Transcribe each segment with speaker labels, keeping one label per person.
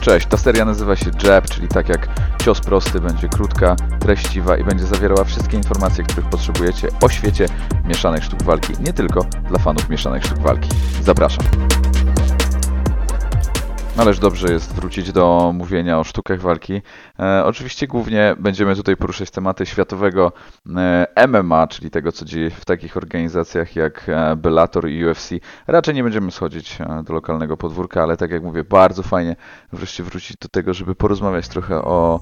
Speaker 1: Cześć, ta seria nazywa się Jab, czyli tak jak cios prosty, będzie krótka, treściwa i będzie zawierała wszystkie informacje, których potrzebujecie o świecie mieszanych sztuk walki, nie tylko dla fanów mieszanych sztuk walki. Zapraszam. Ależ dobrze jest wrócić do mówienia o sztukach walki. E, oczywiście głównie będziemy tutaj poruszać tematy światowego e, MMA, czyli tego, co dzieje w takich organizacjach jak e, Bellator i UFC. Raczej nie będziemy schodzić e, do lokalnego podwórka, ale tak jak mówię, bardzo fajnie wreszcie wrócić do tego, żeby porozmawiać trochę o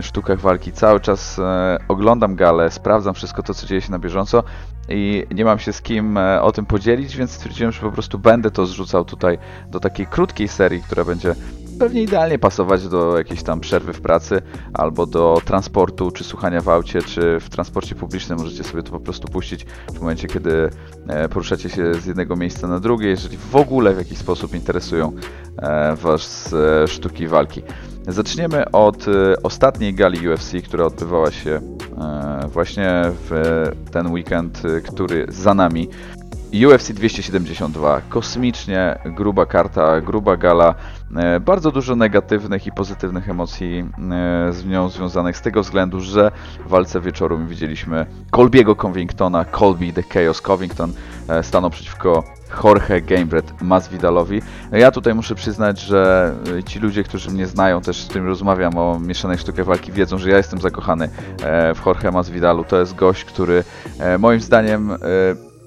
Speaker 1: sztukach walki. Cały czas e, oglądam galę, sprawdzam wszystko to, co dzieje się na bieżąco i nie mam się z kim e, o tym podzielić, więc stwierdziłem, że po prostu będę to zrzucał tutaj do takiej krótkiej serii, która będzie pewnie idealnie pasować do jakiejś tam przerwy w pracy albo do transportu, czy słuchania w aucie, czy w transporcie publicznym. Możecie sobie to po prostu puścić w momencie, kiedy e, poruszacie się z jednego miejsca na drugie, jeżeli w ogóle w jakiś sposób interesują e, Was e, sztuki walki. Zaczniemy od e, ostatniej gali UFC, która odbywała się e, właśnie w ten weekend, e, który za nami. UFC 272, kosmicznie gruba karta, gruba gala, bardzo dużo negatywnych i pozytywnych emocji z nią związanych z tego względu, że w walce wieczoru widzieliśmy Colbiego Covingtona, Colby the Chaos Covington stanął przeciwko Jorge Gamebred Masvidalowi. Ja tutaj muszę przyznać, że e, ci ludzie, którzy mnie znają, też z którymi rozmawiam o mieszanej sztuce walki, wiedzą, że ja jestem zakochany e, w Jorge Masvidalu. To jest gość, który e, moim zdaniem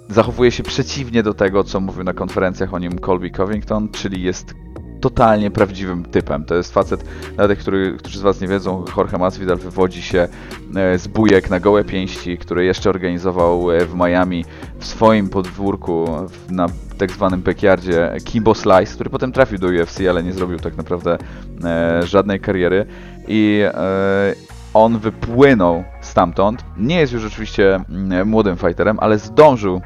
Speaker 1: zachowuje się przeciwnie do tego, co mówił na konferencjach o nim Colby Covington, czyli jest totalnie prawdziwym typem. To jest facet, dla tych, który, którzy z Was nie wiedzą, Jorge Masvidal wywodzi się e, z bujek na gołe pięści, który jeszcze organizował e, w Miami w swoim podwórku na tak zwanym backyardzie Kimbo Slice, który potem trafił do UFC, ale nie zrobił tak naprawdę e, żadnej kariery i on wypłynął stamtąd. Nie jest już oczywiście mm, młodym fighterem, ale zdążył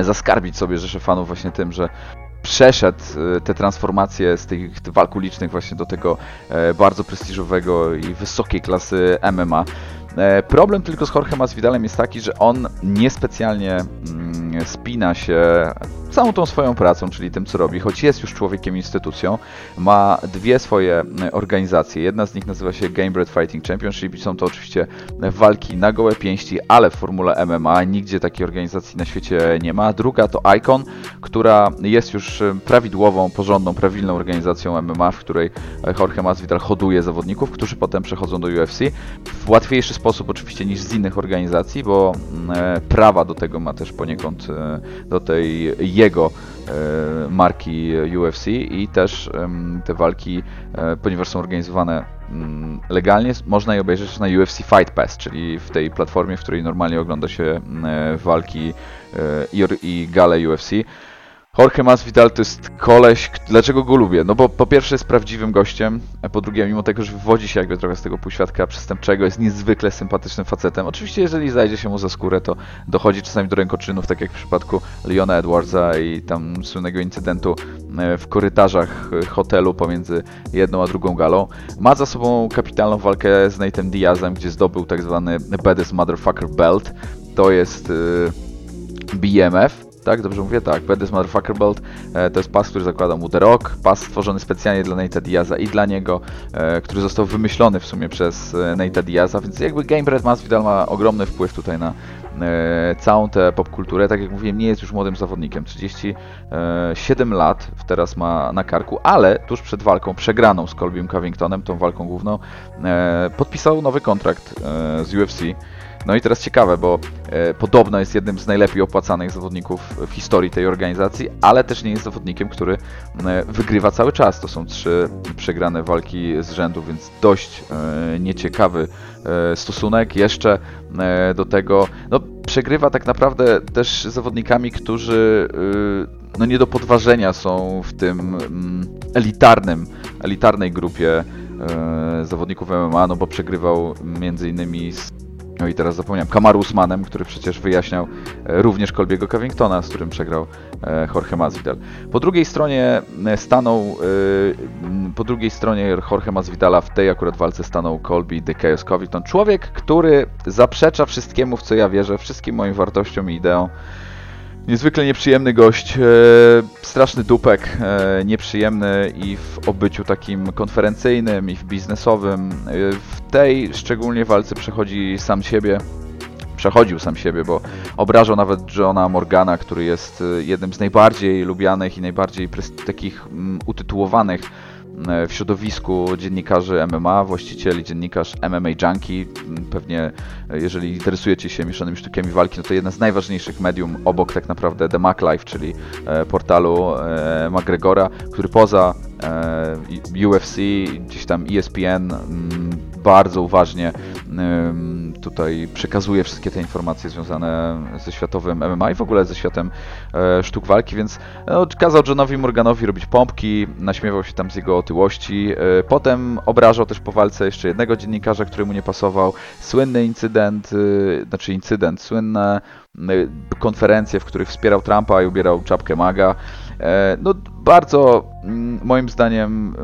Speaker 1: zaskarbić sobie rzeszę fanów właśnie tym, że przeszedł e, te transformacje z tych walk ulicznych właśnie do tego e, bardzo prestiżowego i wysokiej klasy MMA. E, Problem tylko z Jorge Masvidalem jest taki, że on niespecjalnie mm, spina się całą tą swoją pracą, czyli tym, co robi, choć jest już człowiekiem instytucją, ma dwie swoje e, organizacje. Jedna z nich nazywa się Gamebred Fighting Championship i są to oczywiście walki na gołe pięści, ale w formule MMA. Nigdzie takiej organizacji na świecie nie ma. Druga to Icon, która jest już e, prawidłową, porządną, prawilną organizacją MMA, w której e, Jorge Masvidal hoduje zawodników, którzy potem przechodzą do UFC. W łatwiejszy sposób oczywiście niż z innych organizacji, bo mm, e, prawa do tego ma też poniekąd e, do tej jego e, marki UFC i też te walki, e, ponieważ są organizowane mm, legalnie, można je obejrzeć na UFC Fight Pass, czyli w tej platformie, w której normalnie ogląda się mm, e, walki e, i gale UFC. Jorge Masvidal to jest koleś, dlaczego go lubię? No bo po pierwsze jest prawdziwym gościem, a po drugie mimo tego, że wywodzi się jakby trochę z tego półświadka przestępczego, jest niezwykle sympatycznym facetem. Oczywiście jeżeli zajdzie się mu za skórę, to dochodzi czasami do rękoczynów, tak jak w przypadku Leona Edwardsa i tam słynnego incydentu e, w korytarzach e, hotelu pomiędzy jedną a drugą galą. Ma za sobą kapitalną walkę z Nathan Diazem, gdzie zdobył tak zwany Baddest Motherfucker Belt. To jest e, BMF, tak? Dobrze mówię? Tak. Baddest Motherfucker e, to jest pas, który zakłada mu The Rock, pas stworzony specjalnie dla Nate'a Diaza i dla niego, e, który został wymyślony w sumie przez e, Nate'a Diaza, więc jakby Gamebred Masvidal ma ogromny wpływ tutaj na całą tę popkulturę. Tak jak mówiłem, nie jest już młodym zawodnikiem. 37 lat teraz ma na karku, ale tuż przed walką przegraną z Colbym Covingtonem, tą walką główną, podpisał nowy kontrakt z UFC. No i teraz ciekawe, bo podobno jest jednym z najlepiej opłacanych zawodników w historii tej organizacji, ale też nie jest zawodnikiem, który e, wygrywa cały czas. To są trzy przegrane walki z rzędu, więc dość e, nieciekawy e, stosunek. Jeszcze e, do tego, no przegrywa tak naprawdę też zawodnikami, którzy e, no nie do podważenia są w tym elitarnym, elitarnej grupie e, zawodników MMA, no bo przegrywał między innymi z no i teraz zapomniałem, Kamaru Usmanem, który przecież wyjaśniał e, również Colbiego Covingtona, z którym przegrał e, Jorge Masvidal. Po drugiej stronie e, stanął, po drugiej stronie Jorge Masvidala w tej akurat walce stanął Colby The Chaos Covington. Człowiek, który zaprzecza wszystkiemu, w co ja wierzę, wszystkim moim wartościom i ideom. Niezwykle nieprzyjemny gość, e, straszny dupek, e, nieprzyjemny i w obyciu takim konferencyjnym, i w biznesowym. E, w tej szczególnie walce przechodzi sam siebie. Przechodził sam siebie, bo obrażał nawet Johna Morgana, który jest e, jednym z najbardziej lubianych i najbardziej takich mm, utytułowanych w środowisku dziennikarzy MMA, właścicieli dziennikarz MMA Junkie. M, Pewnie e, jeżeli interesujecie się mieszanymi sztukami walki, no to jedna z najważniejszych medium obok tak naprawdę The Mac Life, czyli e, portalu e, McGregora, który poza e, UFC, gdzieś tam E ESPN mm, bardzo uważnie tutaj przekazuje wszystkie te informacje związane ze światowym MMA i w ogóle ze światem e, sztuk walki, więc no, kazał Johnowi Morganowi robić pompki, naśmiewał się tam z jego otyłości. E, potem obrażał też po walce jeszcze jednego dziennikarza, który mu nie pasował. Słynny incydent, znaczy incydent, słynne konferencje, w których wspierał Trumpa i ubierał czapkę maga. No bardzo moim zdaniem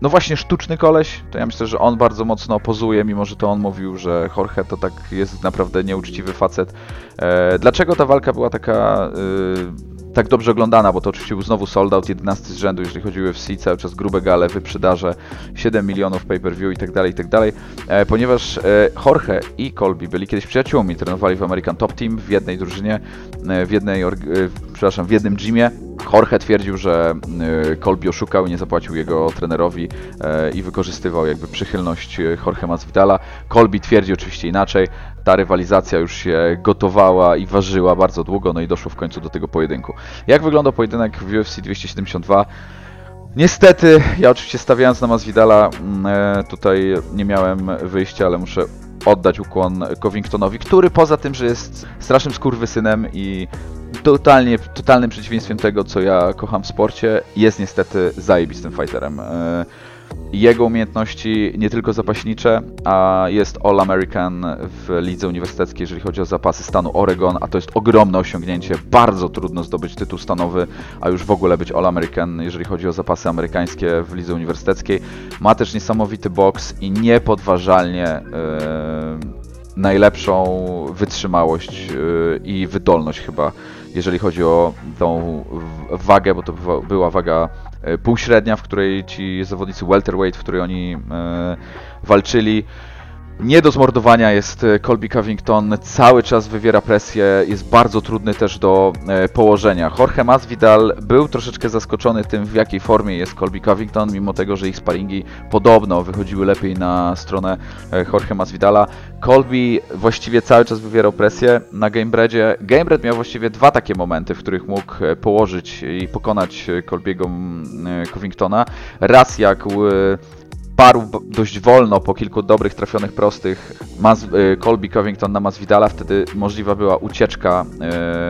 Speaker 1: no właśnie sztuczny koleś, to ja myślę, że on bardzo mocno pozuje, mimo że to on mówił, że Jorge to tak jest naprawdę nieuczciwy facet. E, dlaczego ta walka była taka y, tak dobrze oglądana? Bo to oczywiście był znowu sold out, 11 z rzędu, jeżeli chodzi o UFC, cały czas grube gale, wyprzedaże, 7 milionów pay-per-view i tak dalej, i tak dalej. E, ponieważ e, Jorge i Colby byli kiedyś przyjaciółmi, trenowali w American Top Team w jednej drużynie, e, w jednej, e, przepraszam, w jednym gymie. Jorge twierdził, że y, Colby oszukał i nie zapłacił jego trenerowi e, i wykorzystywał jakby przychylność e, Jorge Masvidala. Colby twierdzi oczywiście inaczej. Ta rywalizacja już się gotowała i ważyła bardzo długo, no i doszło w końcu do tego pojedynku. Jak wygląda pojedynek w UFC 272? Niestety, ja oczywiście stawiając na Masvidala, mm, e, tutaj nie miałem wyjścia, ale muszę oddać ukłon Covingtonowi, który poza tym, że jest strasznym skurwysynem i totalnie, totalnym przeciwieństwem tego, co ja kocham w sporcie, jest niestety zajebistym fighterem. E, Jego umiejętności nie tylko zapaśnicze, a jest All-American w lidze uniwersyteckiej, jeżeli chodzi o zapasy stanu Oregon, a to jest ogromne osiągnięcie. Bardzo trudno zdobyć tytuł stanowy, a już w ogóle być All-American, jeżeli chodzi o zapasy amerykańskie w lidze uniwersyteckiej. Ma też niesamowity boks i niepodważalnie e, najlepszą wytrzymałość e, i wydolność chyba, jeżeli chodzi o tą wagę, bo to była waga e, półśrednia, w której ci zawodnicy welterweight, w której oni e, walczyli. Nie do zmordowania jest e, Colby Covington, cały czas wywiera presję, jest bardzo trudny też do e, położenia. Jorge Masvidal był troszeczkę zaskoczony tym, w jakiej formie jest Colby Covington, mimo tego, że ich sparingi podobno wychodziły lepiej na stronę e, Jorge Masvidala. Colby właściwie cały czas wywierał presję na Gamebreadzie. Gamebred miał właściwie dwa takie momenty, w których mógł położyć i pokonać Colby'ego e, Covingtona. Raz jak parł dość wolno po kilku dobrych trafionych prostych. Mas, y, Colby Covington na Masvidala, wtedy możliwa była ucieczka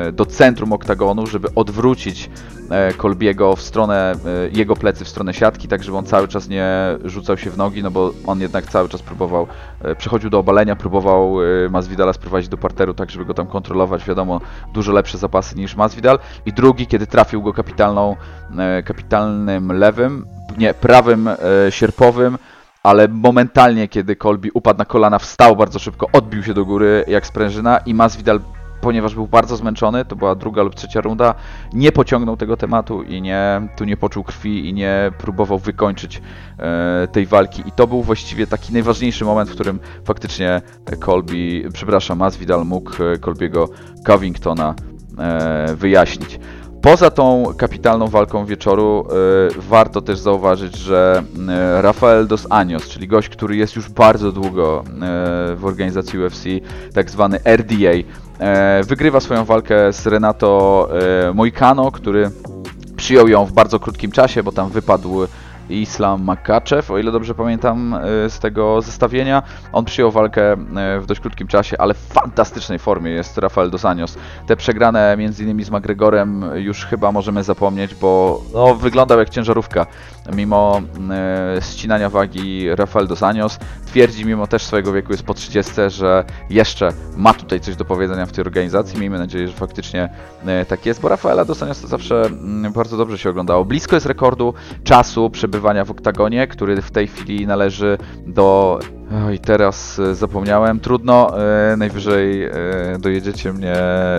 Speaker 1: y, do centrum oktagonu, żeby odwrócić e, Colbiego w stronę, y, jego plecy w stronę siatki, tak żeby on cały czas nie rzucał się w nogi, no bo on jednak cały czas próbował, e, przechodził do obalenia, próbował Masvidala sprowadzić do parteru, tak żeby go tam kontrolować, wiadomo, dużo lepsze zapasy niż Masvidal. I drugi, kiedy trafił go kapitalną, e, kapitalnym lewym, nie, prawym e, sierpowym, ale momentalnie, kiedy Colby upadł na kolana, wstał bardzo szybko, odbił się do góry jak sprężyna i Masvidal, ponieważ był bardzo zmęczony, to była druga lub trzecia runda, nie pociągnął tego tematu i nie, tu nie poczuł krwi i nie próbował wykończyć e, tej walki. I to był właściwie taki najważniejszy moment, w którym faktycznie Colby, przepraszam, Masvidal mógł e, Colbiego Covingtona e, wyjaśnić. Poza tą kapitalną walką wieczoru y, warto też zauważyć, że y, Rafael dos Anjos, czyli gość, który jest już bardzo długo y, w organizacji UFC, tak zwany RDA, wygrywa swoją walkę z Renato Moicano, który przyjął ją w bardzo krótkim czasie, bo tam wypadł Islam Makachev, o ile dobrze pamiętam y, z tego zestawienia. On przyjął walkę y, w dość krótkim czasie, ale w fantastycznej formie jest Rafael dos Anjos. Te przegrane między innymi z McGregorem już chyba możemy zapomnieć, bo no, wyglądał jak ciężarówka. Mimo y, ścinania wagi Rafael dos Anjos twierdzi, mimo też swojego wieku jest po 30, że jeszcze ma tutaj coś do powiedzenia w tej organizacji. Miejmy nadzieję, że faktycznie tak jest, bo Rafaela dos Anjos to zawsze mm, bardzo dobrze się oglądało. Blisko jest rekordu czasu przebywania w oktagonie, który w tej chwili należy do Oj, teraz e, zapomniałem. Trudno, e, najwyżej e, dojedziecie mnie.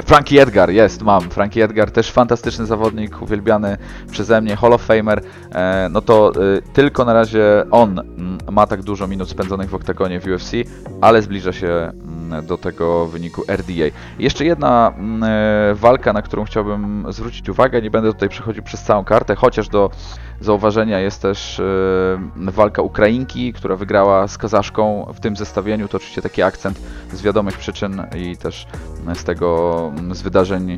Speaker 1: Frankie Edgar, jest, mam. Frankie Edgar, też fantastyczny zawodnik, uwielbiany przeze mnie, Hall of Famer. No to tylko na razie on mm, ma tak dużo minut spędzonych w oktagonie w UFC, ale zbliża się mm, do tego wyniku RDA. Jeszcze jedna mm, walka, na którą chciałbym zwrócić uwagę. Nie będę tutaj przechodził przez całą kartę, chociaż do zauważenia jest też walka Ukrainki, która wygrała z Kazaszką w tym zestawieniu. To oczywiście taki akcent z wiadomych przyczyn i też z tego, z wydarzeń, e,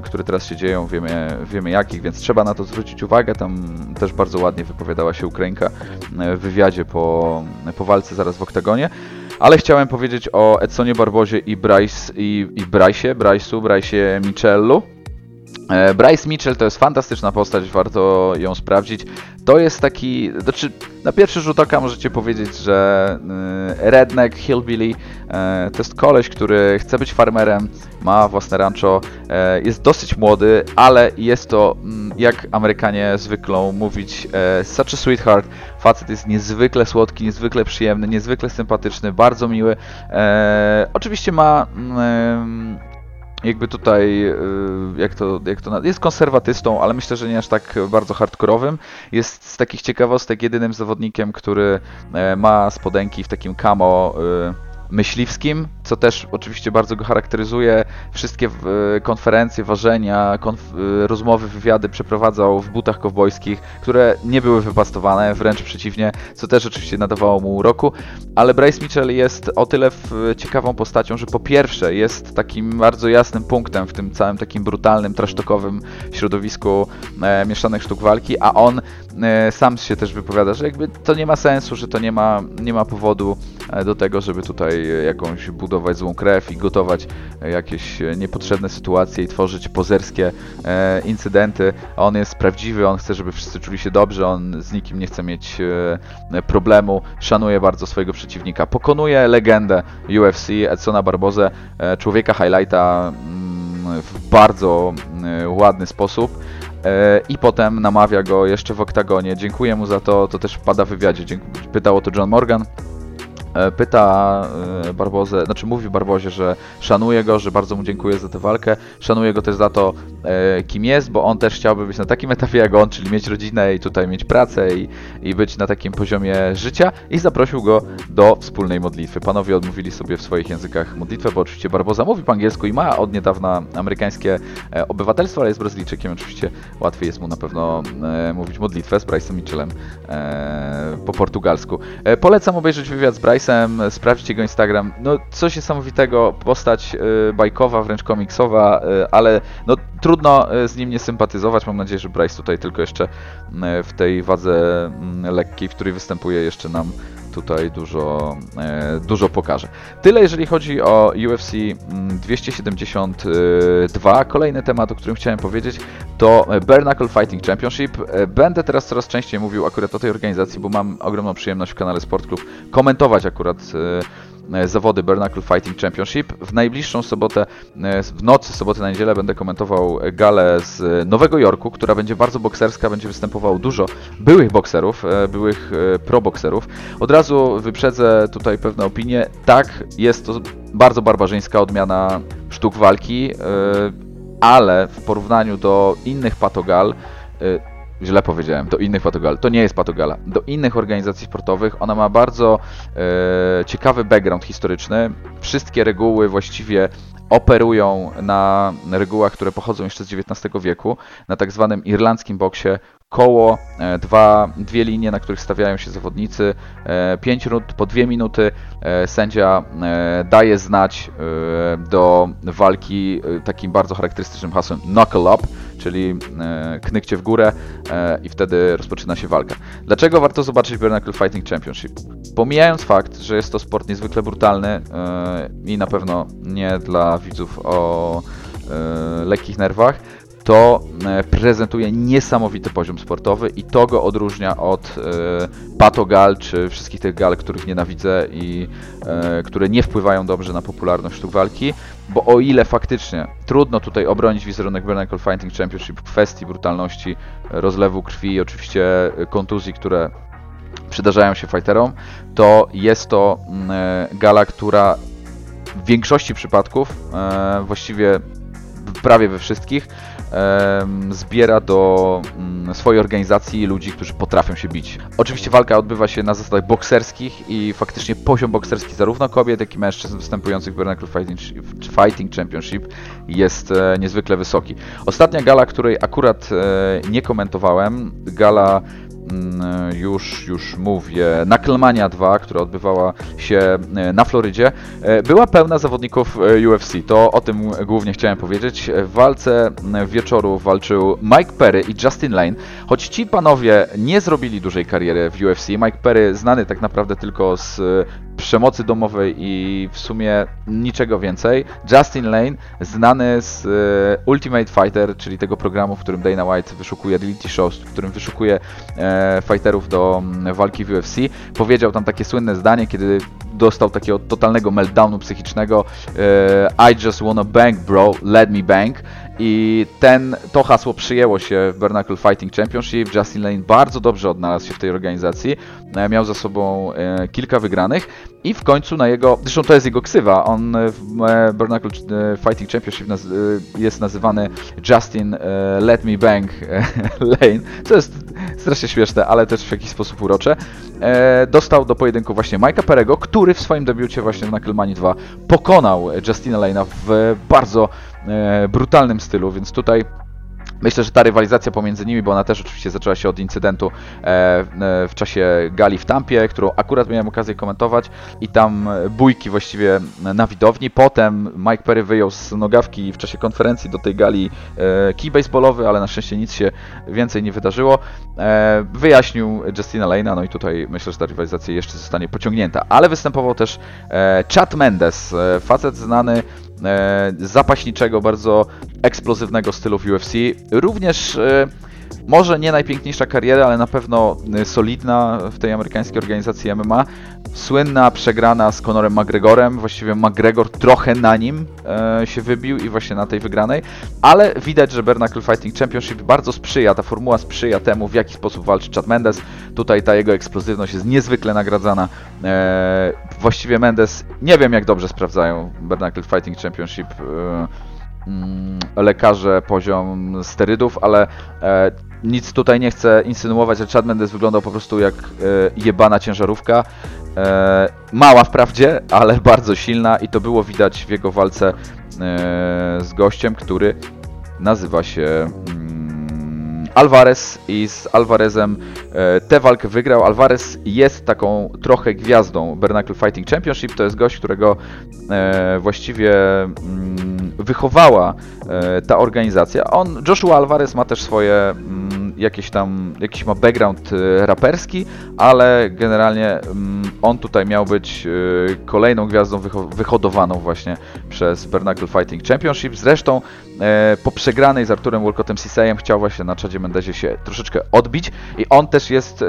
Speaker 1: które teraz się dzieją, wiemy, wiemy jakich, więc trzeba na to zwrócić uwagę. Tam też bardzo ładnie wypowiadała się Ukrainka e, w wywiadzie po, po walce zaraz w oktagonie. Ale chciałem powiedzieć o Edsonie Barbozie i Bryce i, i Bryce'ie, Bryce'u, Bryce'ie Michellu. E, Bryce Mitchell to jest fantastyczna postać, warto ją sprawdzić. To jest taki, znaczy na pierwszy rzut oka możecie powiedzieć, że y, redneck, hillbilly, e, to jest koleś, który chce być farmerem, ma własne rancho, e, jest dosyć młody, ale jest to, mm, jak Amerykanie zwykle mówić, e, such a sweetheart. Facet jest niezwykle słodki, niezwykle przyjemny, niezwykle sympatyczny, bardzo miły. E, Oczywiście ma mm, jakby tutaj, y, jak to, jak to, jest konserwatystą, ale myślę, że nie aż tak bardzo hardkorowym. Jest z takich ciekawostek jedynym zawodnikiem, który e, ma spodenki w takim camo y, myśliwskim, co też oczywiście bardzo go charakteryzuje. Wszystkie w- konferencje, ważenia, konf- y, rozmowy, wywiady przeprowadzał w butach kowbojskich, które nie były wypastowane, wręcz przeciwnie, co też oczywiście nadawało mu uroku. Ale Bryce Mitchell jest o tyle w, ciekawą postacią, że po pierwsze jest takim bardzo jasnym punktem w tym całym takim brutalnym, trasztokowym środowisku e, mieszanych sztuk walki, a on e, sam się też wypowiada, że jakby to nie ma sensu, że to nie ma, nie ma powodu e, do tego, żeby tutaj e, jakąś budować złą krew i gotować e, jakieś e, niepotrzebne sytuacje i tworzyć pozerskie e, incydenty. On jest prawdziwy, on chce, żeby wszyscy czuli się dobrze, on z nikim nie chce mieć e, problemu, szanuje bardzo swojego przeciwnika. Pokonuje legendę UFC, Edsona Barbozę, e, człowieka highlighta mm, w bardzo e, ładny sposób. I potem namawia go jeszcze w oktagonie. Dziękuję mu za to, to też pada w wywiadzie. Dzięk- Pytał o to John Morgan. E, Pyta e, Barbozę, znaczy mówi Barbozie, że szanuje go, że bardzo mu dziękuję za tę walkę. Szanuje go też za to, e, kim jest, bo on też chciałby być na takim etapie jak on, czyli mieć rodzinę i tutaj mieć pracę i, i być na takim poziomie życia. I zaprosił go do wspólnej modlitwy. Panowie odmówili sobie w swoich językach modlitwę, bo oczywiście Barboza mówi po angielsku i ma od niedawna amerykańskie obywatelstwo, ale jest Brazylijczykiem. Oczywiście łatwiej jest mu na pewno mówić modlitwę z Bryce'em Mitchellem po portugalsku. Polecam obejrzeć wywiad z Bryce'em, sprawdźcie jego Instagram. No coś niesamowitego, postać e, bajkowa, wręcz komiksowa, e, ale no trudno e, z nim nie sympatyzować. Mam nadzieję, że Bryce tutaj tylko jeszcze w tej wadze mm, lekkiej, w której występuje jeszcze nam tutaj dużo, e, dużo pokaże. Tyle jeżeli chodzi o UFC mm, 272. Kolejny temat, o którym chciałem powiedzieć, to Bare Knuckle Fighting Championship. E, Będę teraz coraz częściej mówił akurat o tej organizacji, bo mam ogromną przyjemność w kanale Sport Club komentować akurat e, zawody Bare Knuckle Fighting Championship. W najbliższą sobotę, e, w nocy soboty na niedzielę będę komentował galę z Nowego Jorku, która będzie bardzo bokserska, będzie występowało dużo byłych bokserów, e, byłych e, probokserów. Od razu wyprzedzę tutaj pewne opinie. Tak, jest to bardzo barbarzyńska odmiana sztuk walki, e, ale w porównaniu do innych patogal, e, źle powiedziałem, do innych patogal, to nie jest patogala, do innych organizacji sportowych, ona ma bardzo e, ciekawy background historyczny. Wszystkie reguły właściwie operują na regułach, które pochodzą jeszcze z XIX wieku, na tak zwanym irlandzkim boksie koło, e, dwa, dwie linie, na których stawiają się zawodnicy, e, pięć rund po dwie minuty, e, sędzia daje znać do walki takim bardzo charakterystycznym hasłem knuckle up, czyli e, knykcie w górę e, i wtedy rozpoczyna się walka. Dlaczego warto zobaczyć Bare Knuckle Fighting Championship? Pomijając fakt, że jest to sport niezwykle brutalny e, i na pewno nie dla widzów o lekkich nerwach, to e, prezentuje niesamowity poziom sportowy i to go odróżnia od e, patogal czy wszystkich tych gal, których nienawidzę i e, które nie wpływają dobrze na popularność sztuk walki, bo o ile faktycznie trudno tutaj obronić wizerunek Bare Knuckle Fighting Championship w kwestii brutalności, rozlewu krwi i oczywiście kontuzji, które przydarzają się fighterom, to jest to mm, gala, która w większości przypadków, właściwie prawie we wszystkich, zbiera do mm, swojej organizacji ludzi, którzy potrafią się bić. Oczywiście walka odbywa się na zasadach bokserskich i faktycznie poziom bokserski zarówno kobiet, jak i mężczyzn występujących w Vernacle Fighting, Championship jest e, niezwykle wysoki. Ostatnia gala, której akurat e, nie komentowałem, gala już, już mówię, Knucklemania 2, która odbywała się e, na Florydzie, e, była pełna zawodników e, UFC. To o tym głównie chciałem powiedzieć. W walce wieczoru walczył Mike Perry i Justin Lane. Choć ci panowie nie zrobili dużej kariery w UFC, Mike Perry znany tak naprawdę tylko z przemocy domowej i w sumie niczego więcej. Justin Lane, znany z Ultimate Fighter, czyli tego programu, w którym Dana White wyszukuje reality shows, w którym wyszukuje fighterów do mm, walki w UFC, powiedział tam takie słynne zdanie, kiedy dostał takiego totalnego meltdownu psychicznego e, I just wanna bang bro, let me bang i ten, to hasło przyjęło się w Bernacle Fighting Championship. Justin Lane bardzo dobrze odnalazł się w tej organizacji. E, miał za sobą e, kilka wygranych i w końcu na jego, zresztą to jest jego ksywa, on w e, Bernacle Fighting Championship jest nazywany Justin Let Me Bang Lane, co jest strasznie śmieszne, ale też w jakiś sposób urocze. Dostał do pojedynku właśnie Mike'a Perego, który w swoim debiucie właśnie w Knucklemania 2 pokonał Justina Lane'a w bardzo brutalnym stylu, więc tutaj Myślę, że ta rywalizacja pomiędzy nimi, bo ona też oczywiście zaczęła się od incydentu e, e, w czasie gali w Tampie, którą akurat miałem okazję komentować i tam bójki właściwie na widowni. Potem Mike Perry wyjął z nogawki w czasie konferencji do tej gali kij baseballowy, ale na szczęście nic się więcej nie wydarzyło. Wyjaśnił Justina Lane'a, no i tutaj myślę, że ta rywalizacja jeszcze zostanie pociągnięta. Ale występował też Chad Mendes, facet znany E, zapaśniczego, bardzo eksplozywnego stylu w UFC. Również e, może nie najpiękniejsza kariera, ale na pewno e, solidna w tej amerykańskiej organizacji MMA. Słynna przegrana z Conorem McGregorem, właściwie McGregor trochę na nim e, się wybił i właśnie na tej wygranej, ale widać, że Bernacle Fighting Championship bardzo sprzyja, ta formuła sprzyja temu, w jaki sposób walczy Chad Mendes. Tutaj ta jego eksplozywność jest niezwykle nagradzana. E, właściwie Mendes, nie wiem jak dobrze sprawdzają Bernacle Fighting Championship e, lekarze poziom sterydów, ale e, nic tutaj nie chcę insynuować, że Chad Mendes wyglądał po prostu jak e, jebana ciężarówka. E, mała wprawdzie, ale bardzo silna i to było widać w jego walce e, z gościem, który nazywa się mm, Alvarez i z Alvarezem e, tę walkę wygrał. Alvarez jest taką trochę gwiazdą Bernacle Fighting Championship. To jest gość, którego e, właściwie mm, wychowała e, ta organizacja. On, Joshua Alvarez ma też swoje mm, jakieś tam, jakiś ma background e, raperski, ale generalnie mm, on tutaj miał być e, kolejną gwiazdą wyhodowaną właśnie przez Bernacle Fighting Championship. Zresztą e, po przegranej z Arturem Walcottem Cisejem chciał właśnie na Chadzie Mendezie się troszeczkę odbić i on też jest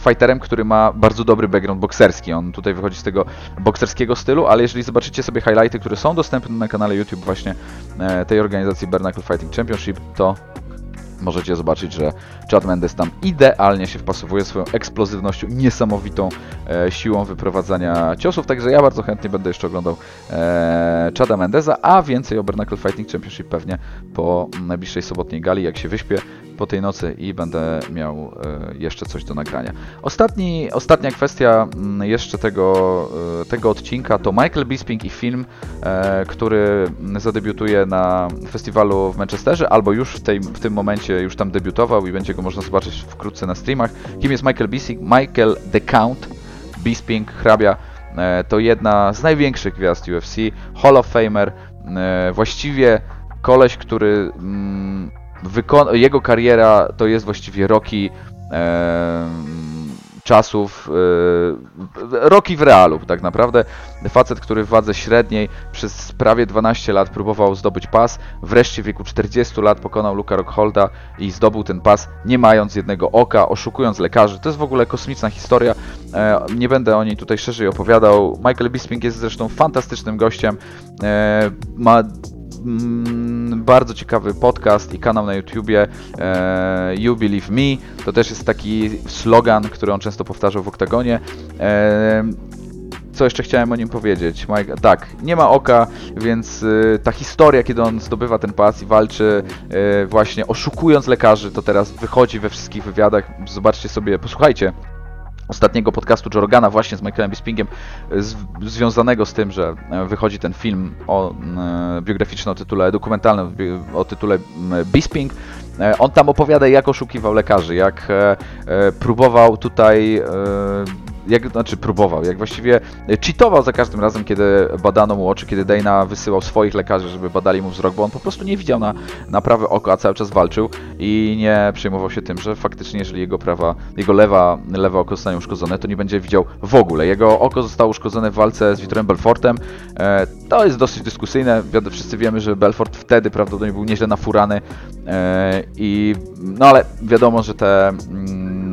Speaker 1: fighterem, który ma bardzo dobry background bokserski. On tutaj wychodzi z tego bokserskiego stylu, ale jeżeli zobaczycie sobie highlighty, które są dostępne na kanale YouTube właśnie tej organizacji Bernacle Fighting Championship, to możecie zobaczyć, że Chad Mendes tam idealnie się wpasowuje swoją eksplozywnością, niesamowitą e, siłą wyprowadzania ciosów, także ja bardzo chętnie będę jeszcze oglądał e, Chada Mendeza, a więcej o Bernacle Fighting Championship pewnie po najbliższej sobotniej gali, jak się wyśpię po tej nocy i będę miał e, jeszcze coś do nagrania. Ostatni, ostatnia kwestia mm, jeszcze tego, e, tego odcinka to Michael Bisping i film, e, który zadebiutuje na festiwalu w Manchesterze, albo już w, tej, w tym momencie już tam debiutował i będzie go można zobaczyć wkrótce na streamach. Kim jest Michael Bisping? Michael The Count Bisping, hrabia, to jedna z największych gwiazd UFC, Hall of Famer, właściwie koleś, który mm, jego kariera to jest właściwie roki e, czasów, e, roki w realu tak naprawdę. Facet, który w wadze średniej przez prawie 12 lat próbował zdobyć pas, wreszcie w wieku 40 lat pokonał Luka Rockholda i zdobył ten pas nie mając jednego oka, oszukując lekarzy. To jest w ogóle kosmiczna historia, e, nie będę o niej tutaj szerzej opowiadał. Michael Bisping jest zresztą fantastycznym gościem, e, ma mm, bardzo ciekawy podcast i kanał na YouTubie e, You Believe Me. To też jest taki slogan, który on często powtarzał w oktagonie. E, co jeszcze chciałem o nim powiedzieć? Mike, tak, nie ma oka, więc y, ta historia, kiedy on zdobywa ten pas i walczy, y, właśnie oszukując lekarzy, to teraz wychodzi we wszystkich wywiadach. Zobaczcie sobie, posłuchajcie ostatniego podcastu Jorgana właśnie z Michaelem Bispingiem, z, związanego z tym, że e, wychodzi ten film o, e, biograficzny o tytule, dokumentalny o tytule Bisping. E, on tam opowiada, jak oszukiwał lekarzy, jak e, e, próbował tutaj e, jak, znaczy próbował, jak właściwie cheatował za każdym razem, kiedy badano mu oczy, kiedy Dana wysyłał swoich lekarzy, żeby badali mu wzrok, bo on po prostu nie widział na, na prawe oko, a cały czas walczył i nie przejmował się tym, że faktycznie jeżeli jego prawa, jego lewa, lewe oko zostanie uszkodzone, to nie będzie widział w ogóle. Jego oko zostało uszkodzone w walce z Vitorem Belfortem. E, to jest dosyć dyskusyjne. Wszyscy wiemy, że Belfort wtedy prawdopodobnie był nieźle nafurany e, i no ale wiadomo, że te mm,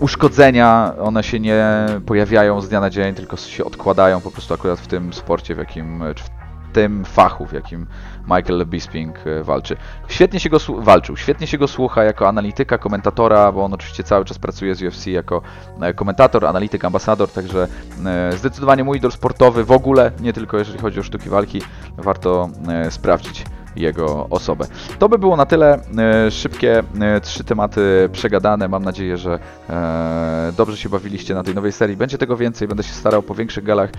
Speaker 1: uszkodzenia, one się nie pojawiają z dnia na dzień, tylko się odkładają po prostu akurat w tym sporcie, w jakim, w tym fachu, w jakim Michael Bisping e, walczy. Świetnie się go walczył, świetnie się go słucha jako analityka, komentatora, bo on oczywiście cały czas pracuje z UFC jako e, komentator, analityk, ambasador, także e, zdecydowanie mój idol sportowy w ogóle, nie tylko jeżeli chodzi o sztuki walki, warto sprawdzić jego osobę. To by było na tyle. E, szybkie e, trzy tematy przegadane. Mam nadzieję, że e, dobrze się bawiliście na tej nowej serii. Będzie tego więcej. Będę się starał po większych galach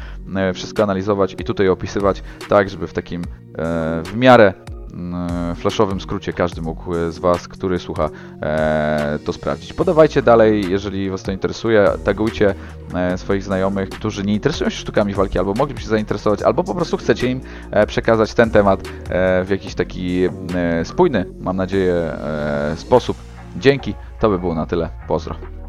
Speaker 1: wszystko analizować i tutaj opisywać, tak żeby w takim w miarę flashowym skrócie każdy mógł z Was, który słucha, e, to sprawdzić. Podawajcie dalej, jeżeli Was to interesuje, tagujcie e, swoich znajomych, którzy nie interesują się sztukami walki, albo mogliby się zainteresować, albo po prostu chcecie im e, przekazać ten temat w jakiś taki spójny, mam nadzieję, sposób. Dzięki, to by było na tyle. Pozdro.